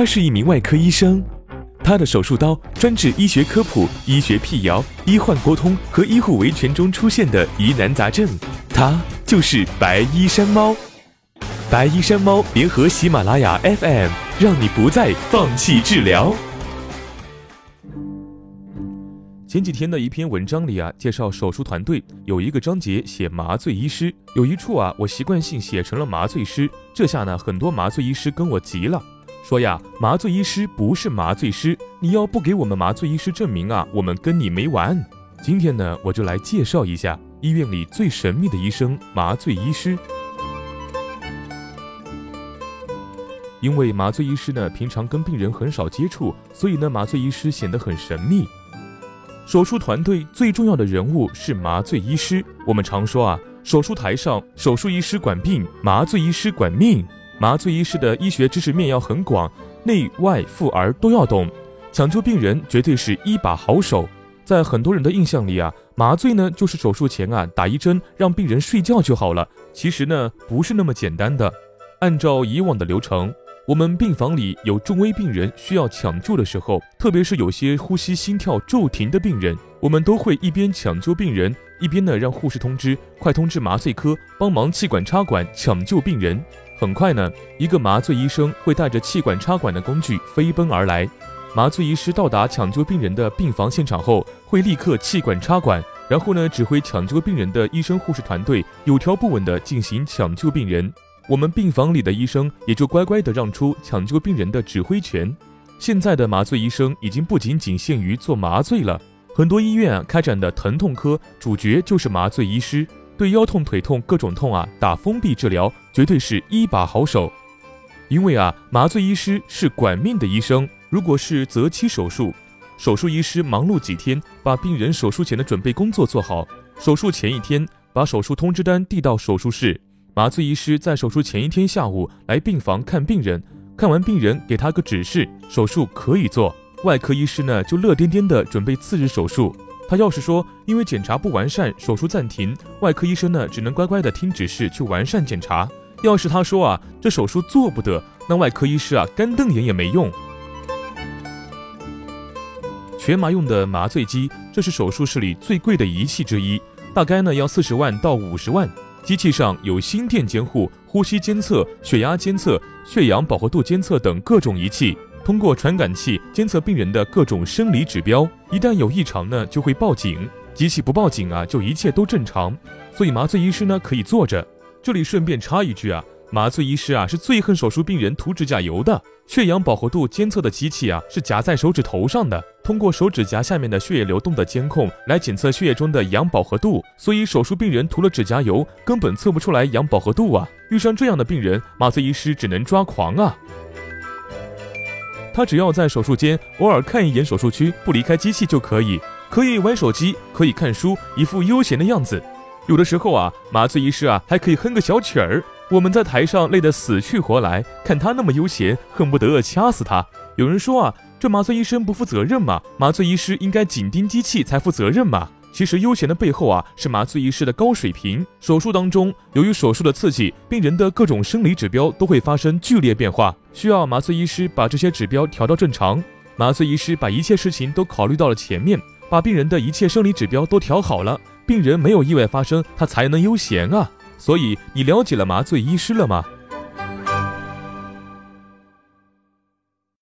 他是一名外科医生，他的手术刀专治医学科普、医学辟谣、医患沟通和医护维权中出现的疑难杂症。他就是白衣山猫。白衣山猫联合喜马拉雅 FM，让你不再放弃治疗。前几天的一篇文章里啊，介绍手术团队有一个章节写麻醉医师，有一处啊，我习惯性写成了麻醉师。这下呢，很多麻醉医师跟我急了，说呀，麻醉医师不是麻醉师，你要不给我们麻醉医师证明啊，我们跟你没完。今天呢，我就来介绍一下医院里最神秘的医生——麻醉医师。因为麻醉医师呢，平常跟病人很少接触，所以呢，麻醉医师显得很神秘。手术团队最重要的人物是麻醉医师。我们常说啊，手术台上手术医师管病，麻醉医师管命。麻醉医师的医学知识面要很广，内外妇儿都要懂，抢救病人绝对是一把好手。在很多人的印象里啊，麻醉呢就是手术前啊打一针让病人睡觉就好了。其实呢不是那么简单的。按照以往的流程。我们病房里有重危病人需要抢救的时候，特别是有些呼吸、心跳骤停的病人，我们都会一边抢救病人，一边呢让护士通知，快通知麻醉科帮忙气管插管抢救病人。很快呢，一个麻醉医生会带着气管插管的工具飞奔而来。麻醉医师到达抢救病人的病房现场后，会立刻气管插管，然后呢指挥抢救病人的医生护士团队有条不紊地进行抢救病人。我们病房里的医生也就乖乖地让出抢救病人的指挥权。现在的麻醉医生已经不仅仅限于做麻醉了，很多医院开展的疼痛科主角就是麻醉医师，对腰痛、腿痛各种痛啊打封闭治疗，绝对是一把好手。因为啊，麻醉医师是管命的医生。如果是择期手术，手术医师忙碌几天，把病人手术前的准备工作做好，手术前一天把手术通知单递到手术室。麻醉医师在手术前一天下午来病房看病人，看完病人给他个指示，手术可以做。外科医师呢就乐颠颠的准备次日手术。他要是说因为检查不完善，手术暂停，外科医生呢只能乖乖的听指示去完善检查。要是他说啊这手术做不得，那外科医师啊干瞪眼也没用。全麻用的麻醉机，这是手术室里最贵的仪器之一，大概呢要四十万到五十万。机器上有心电监护、呼吸监测、血压监测、血氧饱和度监测等各种仪器，通过传感器监测病人的各种生理指标。一旦有异常呢，就会报警。机器不报警啊，就一切都正常。所以麻醉医师呢可以坐着。这里顺便插一句啊。麻醉医师啊，是最恨手术病人涂指甲油的。血氧饱和度监测的机器啊，是夹在手指头上的，通过手指甲下面的血液流动的监控来检测血液中的氧饱和度。所以手术病人涂了指甲油，根本测不出来氧饱和度啊。遇上这样的病人，麻醉医师只能抓狂啊。他只要在手术间偶尔看一眼手术区，不离开机器就可以，可以玩手机，可以看书，一副悠闲的样子。有的时候啊，麻醉医师啊还可以哼个小曲儿。我们在台上累得死去活来，看他那么悠闲，恨不得掐死他。有人说啊，这麻醉医生不负责任嘛？麻醉医师应该紧盯机器才负责任嘛？其实悠闲的背后啊，是麻醉医师的高水平。手术当中，由于手术的刺激，病人的各种生理指标都会发生剧烈变化，需要麻醉医师把这些指标调到正常。麻醉医师把一切事情都考虑到了前面，把病人的一切生理指标都调好了，病人没有意外发生，他才能悠闲啊。所以你了解了麻醉医师了吗？